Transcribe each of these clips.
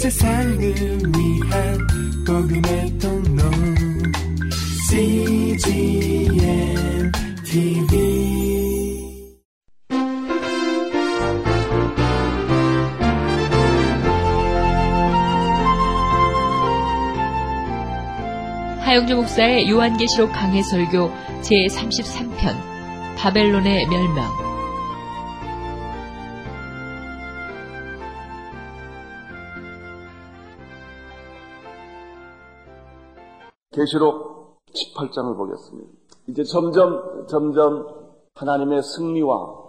세상을 위한 복음의 통로. CGM TV 하영주 목사의 요한계시록 강해 설교 제33편 바벨론의 멸망 계시록 18장을 보겠습니다. 이제 점점 점점 하나님의 승리와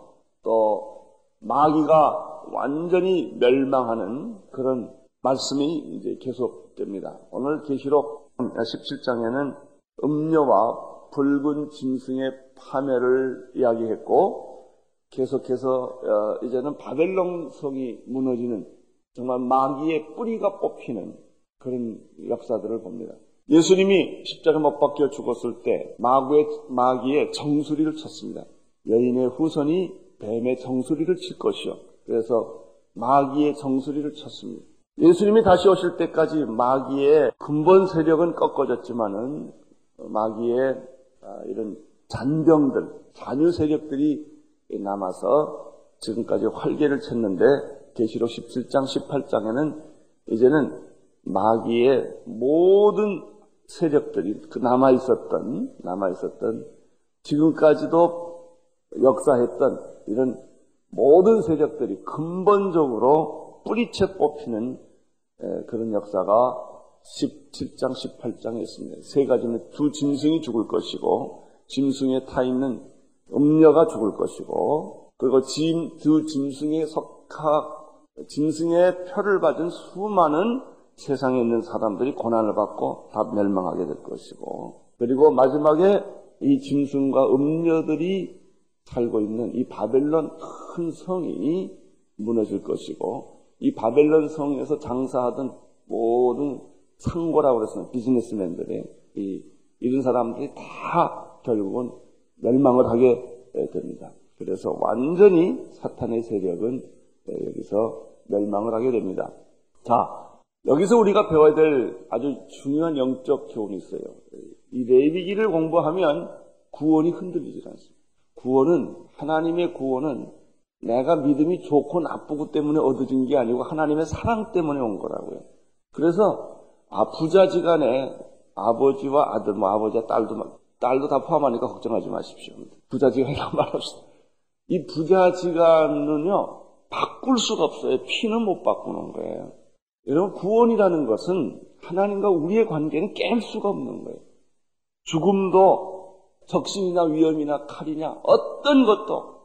또 마귀가 완전히 멸망하는 그런 말씀이 이제 계속됩니다. 오늘 계시록 17장에는 음료와 붉은 짐승의 파멸을 이야기했고 계속해서 어, 이제는 바벨론 성이 무너지는 정말 마귀의 뿌리가 뽑히는 그런 역사들을 봅니다. 예수님이 십자가 못 박혀 죽었을 때 마구의, 마귀의 정수리를 쳤습니다. 여인의 후손이 뱀의 정수리를 칠 것이요. 그래서 마귀의 정수리를 쳤습니다. 예수님이 다시 오실 때까지 마귀의 근본 세력은 꺾어졌지만은 마귀의 아, 이런 잔병들, 잔유 세력들이 남아서 지금까지 활개를 쳤는데 계시록 17장, 18장에는 이제는 마귀의 모든 세력들이 그 남아 있었던 남아 있었던 지금까지도 역사했던 이런 모든 세력들이 근본적으로 뿌리채 뽑히는 그런 역사가 17장, 18장에 있습니다. 세 가지는 두 짐승이 죽을 것이고 짐승에 타 있는 음녀가 죽을 것이고 그리고 짐, 두 짐승에 속하 짐승의 표를 받은 수많은 세상에 있는 사람들이 고난을 받고 다 멸망하게 될 것이고 그리고 마지막에 이 짐승과 음녀들이 살고 있는 이 바벨론 큰 성이 무너질 것이고 이 바벨론 성에서 장사하던 모든 상고라고 그랬습니다. 비즈니스맨들의 이, 이런 사람들이 다 결국은 멸망을 하게 됩니다. 그래서 완전히 사탄의 세력은 여기서 멸망을 하게 됩니다. 자, 여기서 우리가 배워야 될 아주 중요한 영적 교훈이 있어요. 이 레위기를 공부하면 구원이 흔들리지 않습니다. 구원은 하나님의 구원은 내가 믿음이 좋고 나쁘고 때문에 얻어진 게 아니고 하나님의 사랑 때문에 온 거라고요. 그래서 아 부자지간에 아버지와 아들, 뭐 아버지와 딸도 딸도 다 포함하니까 걱정하지 마십시오. 부자지간이라고 말합시다. 이 부자지간은요 바꿀 수가 없어요. 피는 못 바꾸는 거예요. 여러분 구원이라는 것은 하나님과 우리의 관계는 깰 수가 없는 거예요. 죽음도 적신이나 위험이나 칼이냐 어떤 것도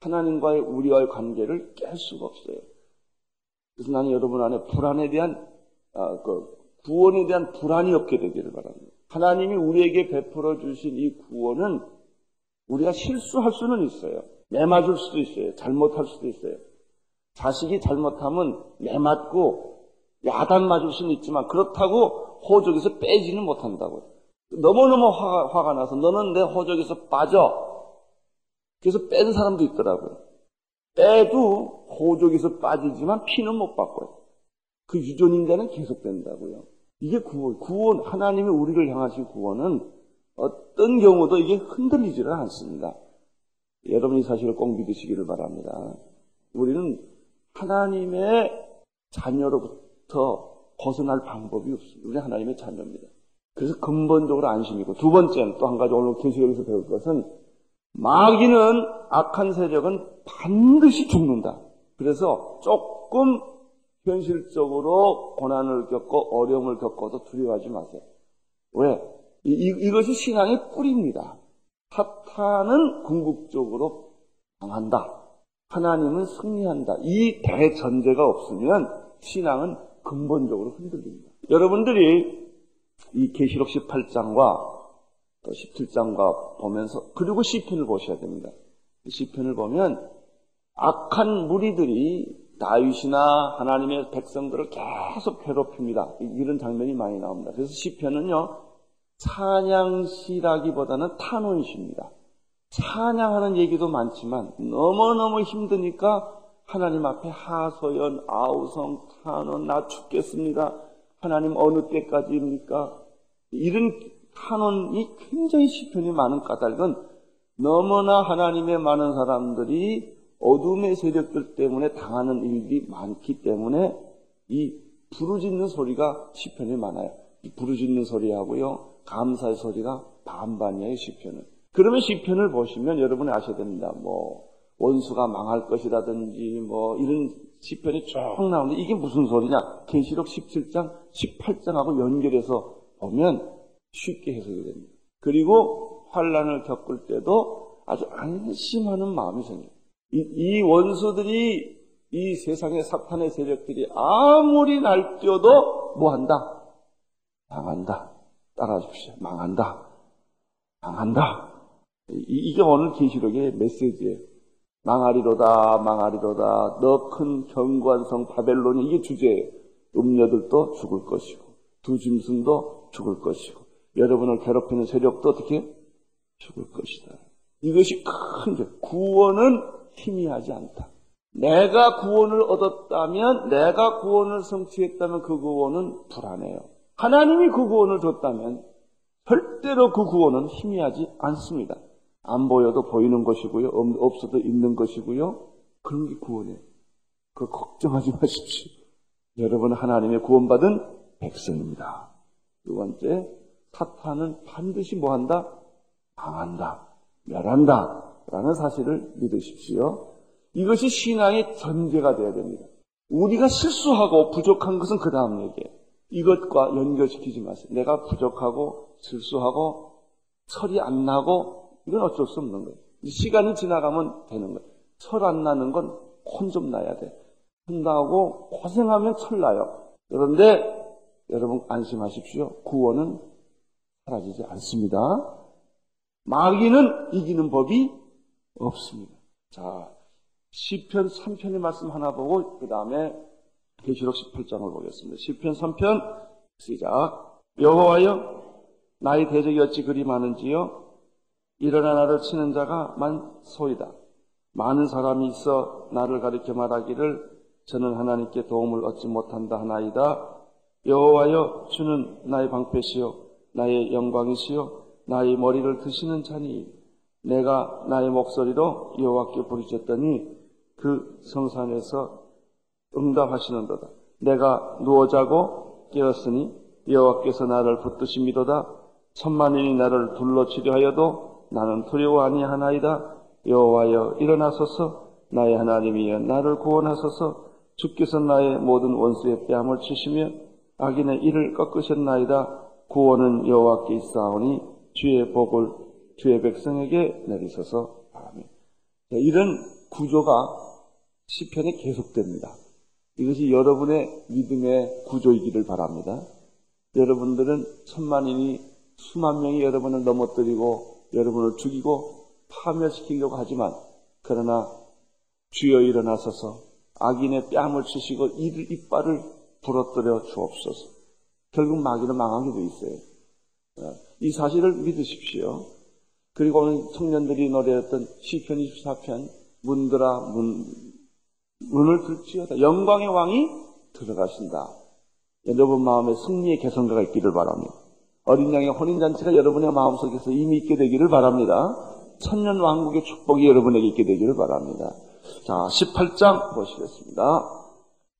하나님과의 우리와의 관계를 깰 수가 없어요. 그래서 나는 여러분 안에 불안에 대한 아, 그 구원에 대한 불안이 없게 되기를 바랍니다. 하나님이 우리에게 베풀어 주신 이 구원은 우리가 실수할 수는 있어요. 매맞을 수도 있어요. 잘못할 수도 있어요. 자식이 잘못하면 매맞고 야단 맞을 수는 있지만 그렇다고 호적에서 빼지는 못한다고요. 너무너무 화가, 화가 나서 너는 내 호적에서 빠져. 그래서 뺀 사람도 있더라고요. 빼도 호적에서 빠지지만 피는 못 받고요. 그 유전인자는 계속된다고요. 이게 구원, 구원, 하나님이 우리를 향하신 구원은 어떤 경우도 이게 흔들리지를 않습니다. 여러분이 사실을 꼭 믿으시기를 바랍니다. 우리는 하나님의 자녀로부터 벗어날 방법이 없습니다. 우리 하나님의 자녀입니다. 그래서 근본적으로 안심이고 두 번째는 또 한 가지 오늘 계시록에서 배울 것은 마귀는 악한 세력은 반드시 죽는다. 그래서 조금 현실적으로 고난을 겪고 어려움을 겪어도 두려워하지 마세요. 왜? 이, 이것이 신앙의 뿌리입니다. 사탄은 궁극적으로 강한다. 하나님은 승리한다. 이 대전제가 없으면 신앙은 근본적으로 흔들립니다. 여러분들이 이 계시록 18장과 또 17장과 보면서 그리고 시편을 보셔야 됩니다. 시편을 보면 악한 무리들이 다윗이나 하나님의 백성들을 계속 괴롭힙니다. 이런 장면이 많이 나옵니다. 그래서 시편은요 찬양시라기보다는 탄원시입니다. 찬양하는 얘기도 많지만 너무너무 힘드니까 하나님 앞에 하소연, 아우성, 탄원, 나 죽겠습니다. 하나님 어느 때까지입니까? 이런 탄원이 굉장히 시편이 많은 까닭은 너무나 하나님의 많은 사람들이 어둠의 세력들 때문에 당하는 일이 많기 때문에 이 부르짖는 소리가 시편에 많아요. 이 부르짖는 소리하고요, 감사의 소리가 반반이에요, 시편은. 그러면 시편을 보시면 여러분이 아셔야 됩니다. 뭐 원수가 망할 것이라든지 뭐 이런 시편이 쭉 나오는데 이게 무슨 소리냐? 계시록 17장, 18장하고 연결해서 보면 쉽게 해석이 됩니다. 그리고 환란을 겪을 때도 아주 안심하는 마음이 생겨요. 이, 이 원수들이 이 세상의 사탄의 세력들이 아무리 날뛰어도 뭐 한다? 망한다. 따라주십시오. 망한다. 망한다. 이, 게 오늘 계시록의 메시지예요. 망하리로다, 망하리로다. 너큰 견고한 성 바벨론이 이게 주제예요. 음녀들도 죽을 것이고, 두 짐승도 죽을 것이고, 여러분을 괴롭히는 세력도 어떻게 죽을 것이다. 이것이 큰 죄. 구원은 희미하지 않다. 내가 구원을 얻었다면, 내가 구원을 성취했다면 그 구원은 불안해요. 하나님이 그 구원을 줬다면 절대로 그 구원은 희미하지 않습니다. 안 보여도 보이는 것이고요. 없어도 있는 것이고요. 그런 게 구원이에요. 그 걱정하지 마십시오. 여러분 하나님의 구원받은 백성입니다. 두 번째, 사탄은 반드시 뭐한다? 망한다. 멸한다. 라는 사실을 믿으십시오. 이것이 신앙의 전제가 되어야 됩니다. 우리가 실수하고 부족한 것은 그 다음 얘기예요. 이것과 연결시키지 마세요. 내가 부족하고 실수하고 철이 안 나고 이건 어쩔 수 없는 거예요. 시간이 지나가면 되는 거예요. 철 안 나는 건 혼 좀 나야 돼. 혼 나고 고생하면 철 나요. 그런데 여러분 안심하십시오. 구원은 사라지지 않습니다. 마귀는 이기는 법이 없습니다. 자, 시편 3편의 말씀 하나 보고 그 다음에 계시록 18장을 보겠습니다. 시편 3편 시작. 여호와여 나의 대적이 어찌 그리 많은지요 일어나 나를 치는 자가 만소이다. 많은 사람이 있어 나를 가리켜 말하기를 저는 하나님께 도움을 얻지 못한다 하나이다. 여호와여 주는 나의 방패시요 나의 영광이시요 나의 머리를 드시는 자니 내가 나의 목소리로 여호와께 부르짖었더니 그 성산에서 응답하시는도다. 내가 누워 자고 깨었으니 여호와께서 나를 붙드심이도다. 천만인이 나를 둘러 치려하여도 나는 두려워 아니하나이다. 여호와여 일어나소서 나의 하나님이여 나를 구원하소서 주께서 나의 모든 원수의 뺨을 치시며 악인의 이를 꺾으셨나이다. 구원은 여호와께 있사오니 주의 복을 주의 백성에게 내리소서. 아멘. 이런 구조가 시편에 계속됩니다. 이것이 여러분의 믿음의 구조이기를 바랍니다. 여러분들은 천만인이 수만 명이 여러분을 넘어뜨리고 여러분을 죽이고 파멸시키려고 하지만 그러나 주여 일어나서서 악인의 뺨을 치시고 이를 이빨을 부러뜨려 주옵소서. 결국 마귀는 망하게 돼 있어요. 이 사실을 믿으십시오. 그리고 오늘 청년들이 노래했던 시편 24편 문들아 문 문을 들지어다. 영광의 왕이 들어가신다. 여러분 마음에 승리의 개성가가 있기를 바랍니다. 어린 양의 혼인잔치가 여러분의 마음속에서 이미 있게 되기를 바랍니다. 천년 왕국의 축복이 여러분에게 있게 되기를 바랍니다. 자, 18장 보시겠습니다.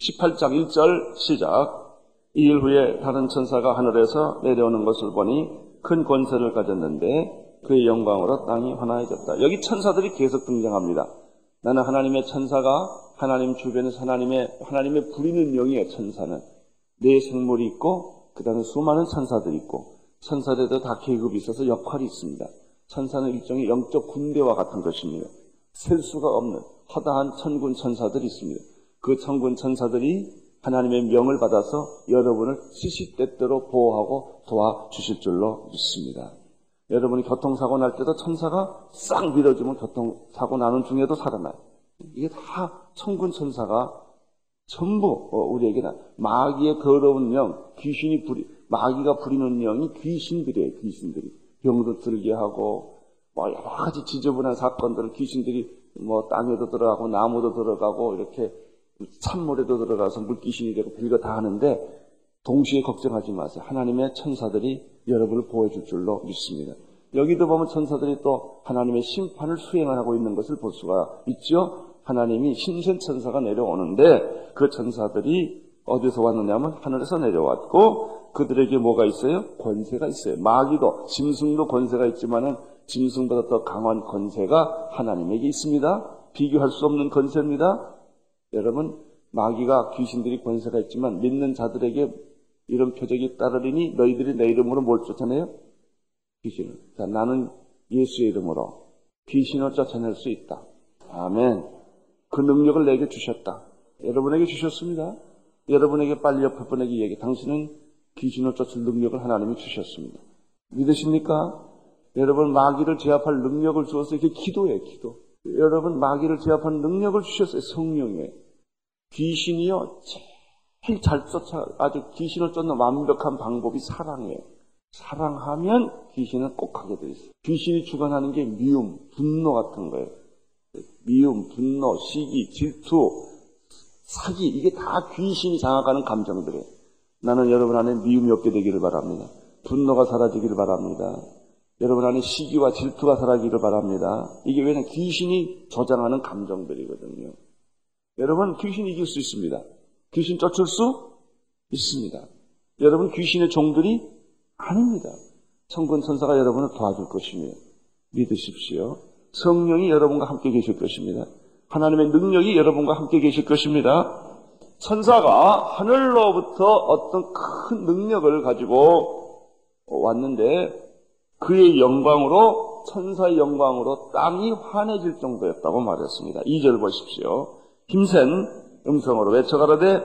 18장 1절 시작. 이 일 후에 다른 천사가 하늘에서 내려오는 것을 보니 큰 권세를 가졌는데 그의 영광으로 땅이 환하해졌다. 여기 천사들이 계속 등장합니다. 나는 하나님의 천사가 하나님 주변에서 하나님의, 하나님의 부리는 영이에요, 천사는. 네 생물이 있고, 그 다음에 수많은 천사들이 있고, 천사들도 다 계급이 있어서 역할이 있습니다. 천사는 일종의 영적 군대와 같은 것입니다. 셀 수가 없는 허다한 천군 천사들이 있습니다. 그 천군 천사들이 하나님의 명을 받아서 여러분을 시시때때로 보호하고 도와주실 줄로 믿습니다. 여러분이 교통사고 날 때도 천사가 싹 밀어주면 교통사고 나는 중에도 살아나요. 이게 다 천군 천사가 전부 어, 우리에게 는 마귀의 더러운 영, 귀신이 부리, 마귀가 부리는 영이 귀신들이에요. 귀신들이 병도 들게 하고 뭐 여러 가지 지저분한 사건들을 귀신들이 뭐 땅에도 들어가고 나무도 들어가고 이렇게 찬물에도 들어가서 물귀신이 되고 별거 다 하는데 동시에 걱정하지 마세요. 하나님의 천사들이 여러분을 보호해줄 줄로 믿습니다. 여기도 보면 천사들이 또 하나님의 심판을 수행하고 있는 것을 볼 수가 있죠. 하나님이 신선 천사가 내려오는데 그 천사들이 어디서 왔느냐면 하늘에서 내려왔고 그들에게 뭐가 있어요? 권세가 있어요. 마귀도 짐승도 권세가 있지만은 짐승보다 더 강한 권세가 하나님에게 있습니다. 비교할 수 없는 권세입니다. 여러분 마귀가 귀신들이 권세가 있지만 믿는 자들에게 이런 표적이 따르리니 너희들이 내 이름으로 뭘 쫓아내요? 귀신을. 자, 나는 예수의 이름으로 귀신을 쫓아낼 수 있다. 아멘. 그 능력을 내게 주셨다. 여러분에게 주셨습니다. 여러분에게 빨리 옆에 분에게 얘기. 당신은 귀신을 쫓을 능력을 하나님이 주셨습니다. 믿으십니까? 여러분 마귀를 제압할 능력을 주었어요. 이게 기도예요, 기도. 여러분 마귀를 제압할 능력을 주셨어요, 성령에. 귀신이요, 제일 잘 쫓아, 아주 귀신을 쫓는 완벽한 방법이 사랑이에요. 사랑하면 귀신은 꼭 가게 돼 있어요. 귀신이 주관하는 게 미움, 분노 같은 거예요. 미움, 분노, 시기, 질투, 사기, 이게 다 귀신이 장악하는 감정들이에요. 나는 여러분 안에 미움이 없게 되기를 바랍니다. 분노가 사라지기를 바랍니다. 여러분 안에 시기와 질투가 사라지기를 바랍니다. 이게 왜냐면 귀신이 조장하는 감정들이거든요. 여러분 귀신이 이길 수 있습니다. 귀신 쫓을 수 있습니다. 여러분 귀신의 종들이 아닙니다. 성분 천사가 여러분을 도와줄 것이며 믿으십시오. 성령이 여러분과 함께 계실 것입니다. 하나님의 능력이 여러분과 함께 계실 것입니다. 천사가 하늘로부터 어떤 큰 능력을 가지고 왔는데 그의 영광으로 천사의 영광으로 땅이 환해질 정도였다고 말했습니다. 2절 보십시오. 힘센 음성으로 외쳐가라되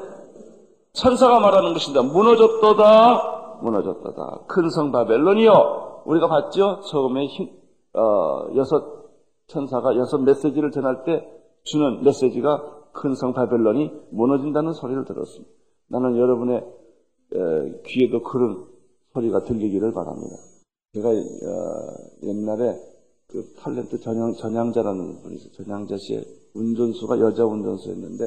천사가 말하는 것이다. 무너졌도다. 무너졌도다. 큰 성 바벨론이요. 우리가 봤죠? 처음에 힘, 어, 여섯 천사가 여섯 메시지를 전할 때 주는 메시지가 큰 성 바벨론이 무너진다는 소리를 들었습니다. 나는 여러분의 에, 귀에도 그런 소리가 들리기를 바랍니다. 제가 어, 옛날에 그 탤런트 전향, 전향자라는 분이 있어요. 전향자 씨의 운전수가 여자 운전수였는데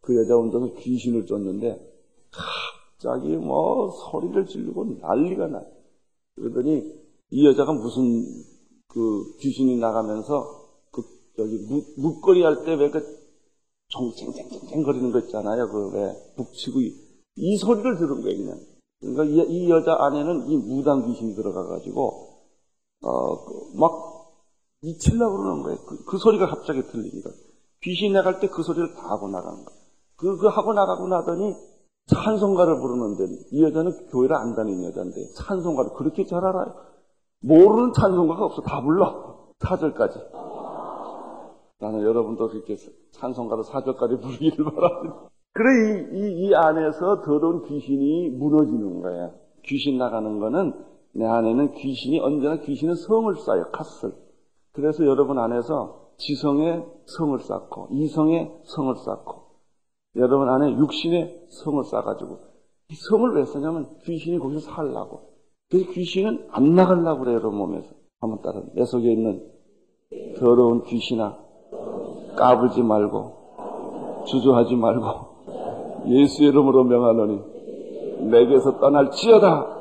그 여자 운전수 귀신을 쫓는데 갑자기 뭐 소리를 지르고 난리가 나. 그러더니 이 여자가 무슨 그 귀신이 나가면서 그 묵, 묵거리 할 때 왜 그 종챙챙챙 거리는 거 있잖아요. 그 왜 북치고 이, 이 소리를 들은 거예요 그냥. 그러니까 이, 이 여자 안에는 이 무당 귀신이 들어가가지고 어막 미칠라고 그러는 거예요. 그, 그, 소리가 갑자기 들리니까 귀신 나갈 때 그 소리를 다 하고 나가는 거예요. 그, 그 하고 나가고 나더니 찬송가를 부르는데 이 여자는 교회를 안 다니는 여자인데 찬송가를 그렇게 잘 알아요. 모르는 찬송가가 없어. 다 불러. 4절까지. 나는 여러분도 그렇게 찬송가를 4절까지 부르기를 바랍니다. 그래, 이, 이, 이 안에서 더러운 귀신이 무너지는 거야. 귀신 나가는 거는 내 안에는 귀신이 언제나 귀신은 성을 쌓아요. 카스를. 그래서 여러분 안에서 지성의 성을 쌓고 이성의 성을 쌓고 여러분 안에 육신의 성을 쌓아가지고 이 성을 왜 쓰냐면 귀신이 거기서 살라고. 그 귀신은 안 나가려고 그래요, 여러분 몸에서. 한번 따라. 내 속에 있는 더러운 귀신아, 까불지 말고, 주저하지 말고, 예수의 이름으로 명하노니, 내게서 떠날지어다.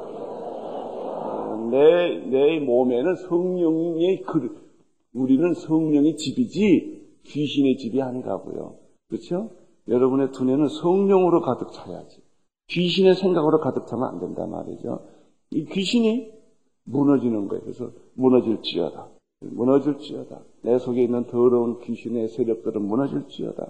내, 내 몸에는 성령의 그, 우리는 성령의 집이지, 귀신의 집이 아니라고요. 그렇죠? 여러분의 두뇌는 성령으로 가득 차야지. 귀신의 생각으로 가득 차면 안 된단 말이죠. 이 귀신이 무너지는 거예요. 그래서 무너질지어다. 무너질지어다. 내 속에 있는 더러운 귀신의 세력들은 무너질지어다.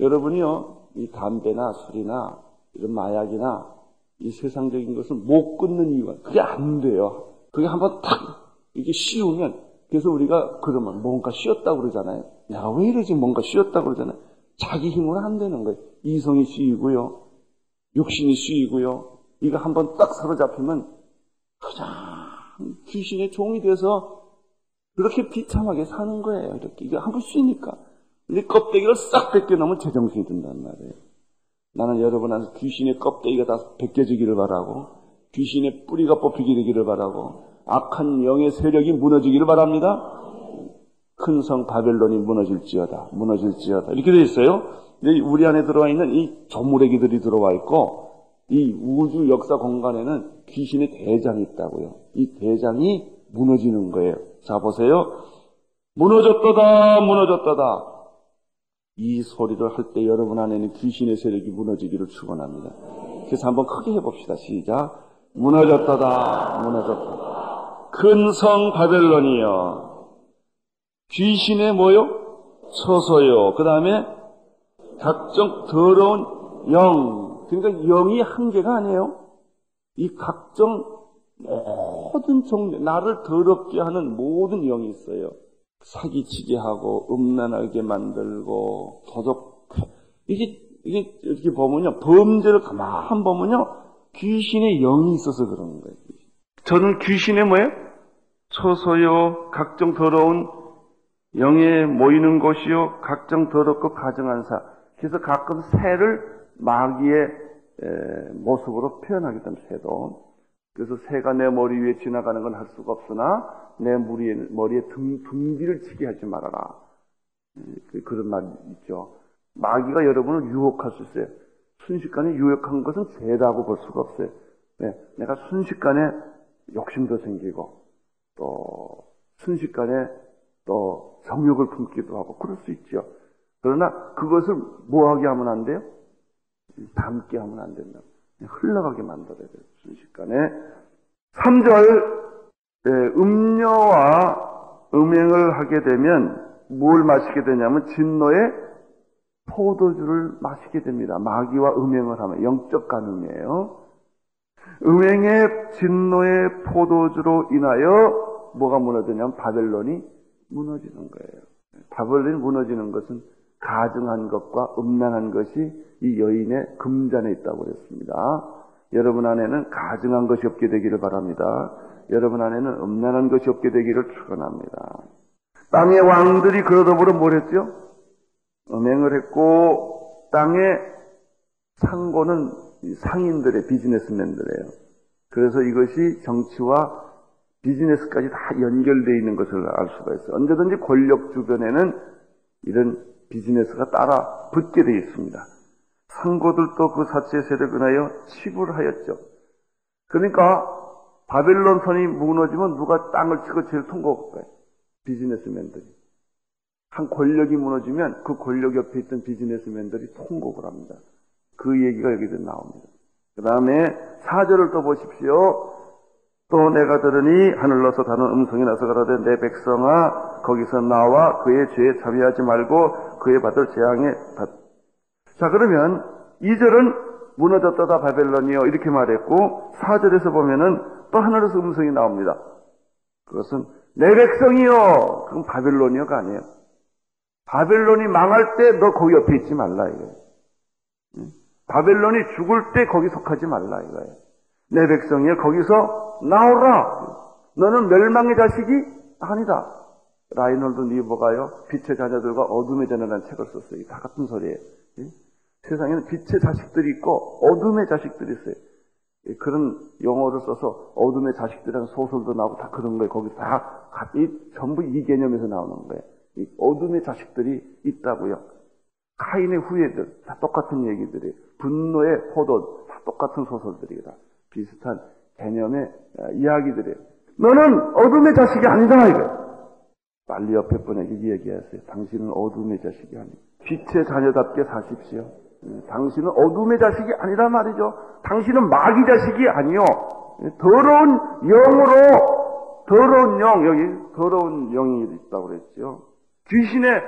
여러분이요, 이 담배나 술이나 이런 마약이나 이 세상적인 것을 못 끊는 이유가 그게 안 돼요. 그게 한번 탁 이게 씌우면 그래서 우리가 그러면 뭔가 씌었다고 그러잖아요. 야, 왜 이러지? 뭔가 씌었다고 그러잖아요. 자기 힘으로 안 되는 거예요. 이성이 씌이고요. 육신이 씌이고요. 이거 한번 딱 사로잡히면 그냥 귀신의 종이 돼서 그렇게 비참하게 사는 거예요. 이렇게. 이거 한번 씌니까. 근데 껍데기를 싹 벗겨놓으면 제정신이 든단 말이에요. 나는 여러분한테 귀신의 껍데기가 다 벗겨지기를 바라고, 귀신의 뿌리가 뽑히게 되기를 바라고, 악한 영의 세력이 무너지기를 바랍니다. 큰 성 바벨론이 무너질지어다, 무너질지어다. 이렇게 되어 있어요. 우리 안에 들어와 있는 이 조물애기들이 들어와 있고, 이 우주 역사 공간에는 귀신의 대장이 있다고요. 이 대장이 무너지는 거예요. 자, 보세요. 무너졌다다, 무너졌다다. 이 소리를 할 때 여러분 안에는 귀신의 세력이 무너지기를 축원합니다. 그래서 한번 크게 해봅시다. 시작. 무너졌다다, 무너졌다. 큰 성 바벨론이여. 귀신의 뭐요? 처소요. 그 다음에 각종 더러운 영. 그러니까 영이 한계가 아니에요. 이 각종 모든 종류, 나를 더럽게 하는 모든 영이 있어요. 사기치게 하고, 음란하게 만들고, 도덕, 이게, 이게, 이렇게 보면요, 범죄를 가만 보면요, 귀신의 영이 있어서 그런 거예요. 저는 귀신의 뭐예요? 처소요, 각종 더러운 영에 모이는 곳이요, 각종 더럽고 가정한 사. 그래서 가끔 새를 마귀의 모습으로 표현하기 때문에 새도. 그래서 새가 내 머리 위에 지나가는 건 할 수가 없으나 내 머리에, 머리에 등, 둥지를 치게 하지 말아라. 그, 그런 말이 있죠. 마귀가 여러분을 유혹할 수 있어요. 순식간에 유혹한 것은 죄라고 볼 수가 없어요. 네, 내가 순식간에 욕심도 생기고 또 순식간에 또 정욕을 품기도 하고 그럴 수 있죠. 그러나 그것을 뭐하게 하면 안 돼요? 담게 하면 안 된다. 흘러가게 만들어야 돼요. 순식간에. 3절 음료와 음행을 하게 되면 뭘 마시게 되냐면 진노의 포도주를 마시게 됩니다. 마귀와 음행을 하면 영적 간음이에요. 음행의 진노의 포도주로 인하여 뭐가 무너지냐면 바벨론이 무너지는 거예요. 바벨론이 무너지는 것은 가증한 것과 음란한 것이 이 여인의 금잔에 있다고 그랬습니다. 여러분 안에는 가증한 것이 없게 되기를 바랍니다. 여러분 안에는 음란한 것이 없게 되기를 축원합니다. 땅의 왕들이 그러더불어 뭘 했죠? 음행을 했고 땅의 상고는 상인들의 비즈니스맨들이에요. 그래서 이것이 정치와 비즈니스까지 다 연결되어 있는 것을 알 수가 있어요. 언제든지 권력 주변에는 이런 비즈니스가 따라 붙게 되어 있습니다. 상고들도 그 사치의 세력을 하여 치불하였죠. 그러니까 바벨론 선이 무너지면 누가 땅을 치고 제일 통곡할까요? 비즈니스맨들이. 한 권력이 무너지면 그 권력 옆에 있던 비즈니스맨들이 통곡을 합니다. 그 얘기가 여기서 나옵니다. 그 다음에 사절을 또 보십시오. 또 내가 들으니 하늘로서 다른 음성이 나서 가라되 내 백성아 거기서 나와 그의 죄에 참여하지 말고 그의 받을 재앙에 받. 자 그러면 2절은 무너졌도다 바벨론이요 이렇게 말했고 4절에서 보면은 또 하늘에서 음성이 나옵니다. 그것은 내 백성이요 그건 바벨론이요가 아니에요. 바벨론이 망할 때 너 거기 옆에 있지 말라 이거예요. 바벨론이 죽을 때 거기 속하지 말라 이거예요. 내 백성이여 거기서 나오라. 너는 멸망의 자식이 아니다. 라이놀드 니버가요 빛의 자녀들과 어둠의 자녀라는 책을 썼어요. 다 같은 소리예요. 세상에는 빛의 자식들이 있고 어둠의 자식들이 있어요. 그런 용어를 써서 어둠의 자식들이라는 소설도 나오고 다 그런 거예요. 거기 다 이, 전부 이 개념에서 나오는 거예요. 이 어둠의 자식들이 있다고요. 카인의 후예들 다 똑같은 얘기들이 분노의 포도 다 똑같은 소설들이다. 비슷한 개념의 어, 이야기들이에요. 너는 어둠의 자식이 아니다 이거. 빨리 옆에 분에게 얘기하세요. 당신은 어둠의 자식이 아니다. 빛의 자녀답게 사십시오. 음, 당신은 어둠의 자식이 아니란 말이죠. 당신은 마귀 자식이 아니요. 더러운 영으로 더러운 영 여기 더러운 영이 있다고 그랬죠. 귀신의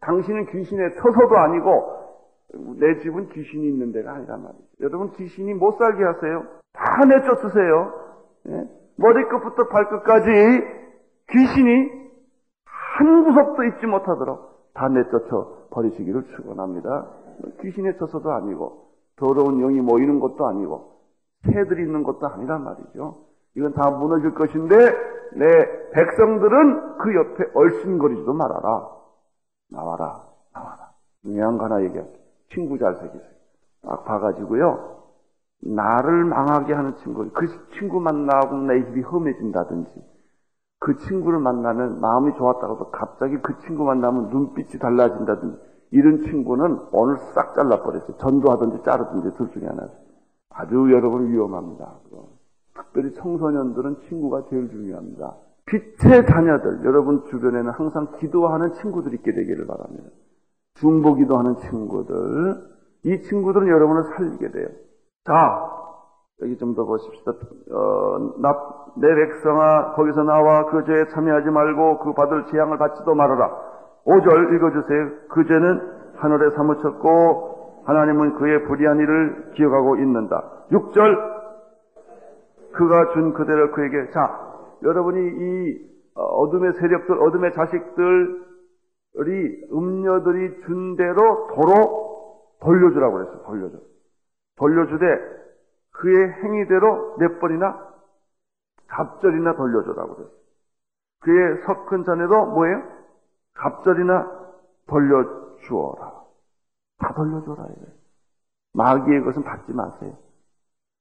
당신은 귀신의 처소도 아니고 내 집은 귀신이 있는 데가 아니란 말이죠. 여러분 귀신이 못 살게 하세요. 다 내쫓으세요. 예? 머리끝부터 발끝까지 귀신이 한 구석도 잊지 못하도록 다 내쫓아 버리시기를 축원합니다. 귀신의 처소도 아니고 더러운 영이 모이는 것도 아니고 새들이 있는 것도 아니란 말이죠. 이건 다 무너질 것인데 내 백성들은 그 옆에 얼씬거리지도 말아라. 나와라, 나와라. 중요한 거 하나 얘기할게. 친구 잘 새기세요. 딱 봐가지고요. 나를 망하게 하는 친구, 그 친구 만나고 내 입이 험해진다든지, 그 친구를 만나면 마음이 좋았다고도 갑자기 그 친구 만나면 눈빛이 달라진다든지 이런 친구는 오늘 싹 잘라버렸어요. 전도하든지 자르든지 둘 중에 하나. 아주 여러분 위험합니다. 특별히 청소년들은 친구가 제일 중요합니다. 빛의 자녀들, 여러분 주변에는 항상 기도하는 친구들이 있게 되기를 바랍니다. 중보 기도하는 친구들, 이 친구들은 여러분을 살리게 돼요. 자, 여기 좀 더 보십시다. 어, 나, 내 백성아, 거기서 나와 그 죄에 참여하지 말고 그 받을 재앙을 받지도 말아라. 5절 읽어주세요. 그 죄는 하늘에 사무쳤고 하나님은 그의 불의한 일을 기억하고 있는다. 6절 그가 준 그대로 그에게 자 여러분이 이 어, 어둠의 세력들 어둠의 자식들이 음녀들이 준 대로 도로 돌려주라고 그랬어요. 돌려줘. 돌려주되 그의 행위대로 몇 번이나 갑절이나 돌려주라고 그랬어요. 그의 석큰 전에도 뭐예요? 갑절이나 돌려주어라. 다 돌려줘라. 이래. 마귀의 것은 받지 마세요.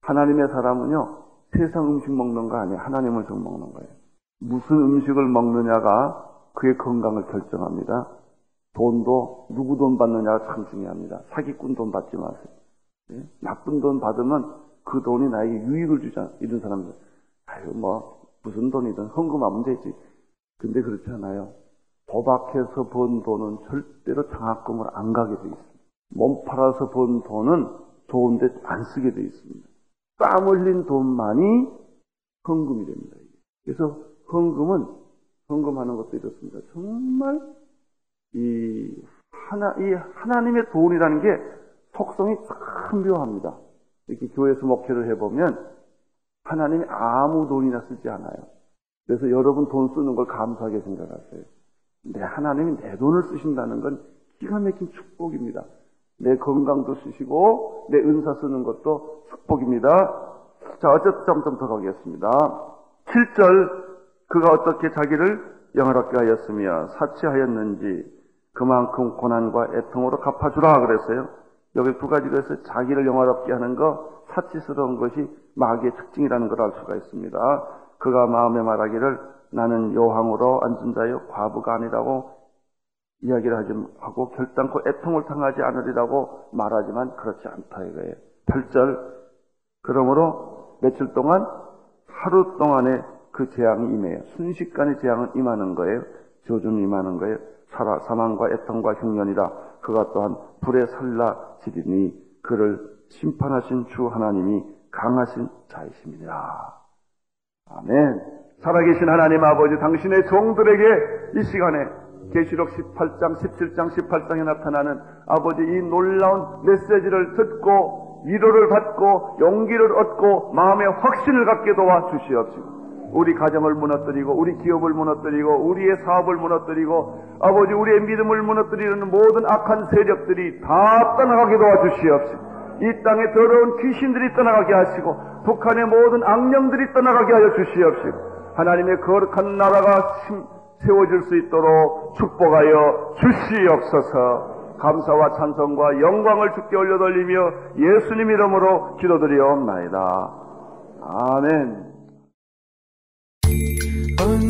하나님의 사람은요, 세상 음식 먹는 거 아니에요. 하나님 음식 먹는 거예요. 무슨 음식을 먹느냐가 그의 건강을 결정합니다. 돈도 누구 돈 받느냐가 참 중요합니다. 사기꾼 돈 받지 마세요. 예? 나쁜 돈 받으면 그 돈이 나에게 유익을 주자. 이런 사람들. 아유, 뭐, 무슨 돈이든 헌금하면 되지. 근데 그렇지 않아요. 도박해서 번 돈은 절대로 장학금을 안 가게 돼 있습니다. 몸 팔아서 번 돈은 좋은데 안 쓰게 돼 있습니다. 땀 흘린 돈만이 헌금이 됩니다. 그래서 헌금은 헌금하는 것도 이렇습니다. 정말 이 하나 이 하나님의 돈이라는 게 속성이 참 묘합니다. 이렇게 교회에서 목회를 해보면 하나님이 아무 돈이나 쓰지 않아요. 그래서 여러분 돈 쓰는 걸 감사하게 생각하세요. 내 하나님이 내 돈을 쓰신다는 건 기가 막힌 축복입니다. 내 건강도 쓰시고 내 은사 쓰는 것도 축복입니다. 자, 어쨌든 좀더 가겠습니다. 7절 그가 어떻게 자기를 영화롭게 하였으며 사치하였는지 그만큼 고난과 애통으로 갚아주라 그랬어요. 여기 두 가지가 있어요. 자기를 영화롭게 하는 거, 사치스러운 것이 마귀의 특징이라는 걸 알 수가 있습니다. 그가 마음에 말하기를 나는 여왕으로 앉은 자여 과부가 아니라고 이야기를 하지 하고 결단코 애통을 당하지 않으리라고 말하지만 그렇지 않다 이거예요. 8절 그러므로 며칠 동안 하루 동안에 그 재앙이 임해요. 순식간에 재앙은 임하는 거예요. 저주는 임하는 거예요. 사망과 애통과 흉년이라 그가 또한 불에 살라지리니 그를 심판하신 주 하나님이 강하신 자이십니다. 아멘. 살아계신 하나님 아버지 당신의 종들에게 이 시간에 계시록 18장, 17장, 18장에 나타나는 아버지 이 놀라운 메시지를 듣고 위로를 받고 용기를 얻고 마음의 확신을 갖게 도와 주시옵시고 우리 가정을 무너뜨리고 우리 기업을 무너뜨리고 우리의 사업을 무너뜨리고 아버지 우리의 믿음을 무너뜨리는 모든 악한 세력들이 다 떠나가게 도와주시옵시고 이 땅에 더러운 귀신들이 떠나가게 하시고 북한의 모든 악령들이 떠나가게 하여 주시옵시고 하나님의 거룩한 나라가 세워질 수 있도록 축복하여 주시옵소서. 감사와 찬송과 영광을 주께 올려돌리며 예수님 이름으로 기도드리옵나이다. 아멘.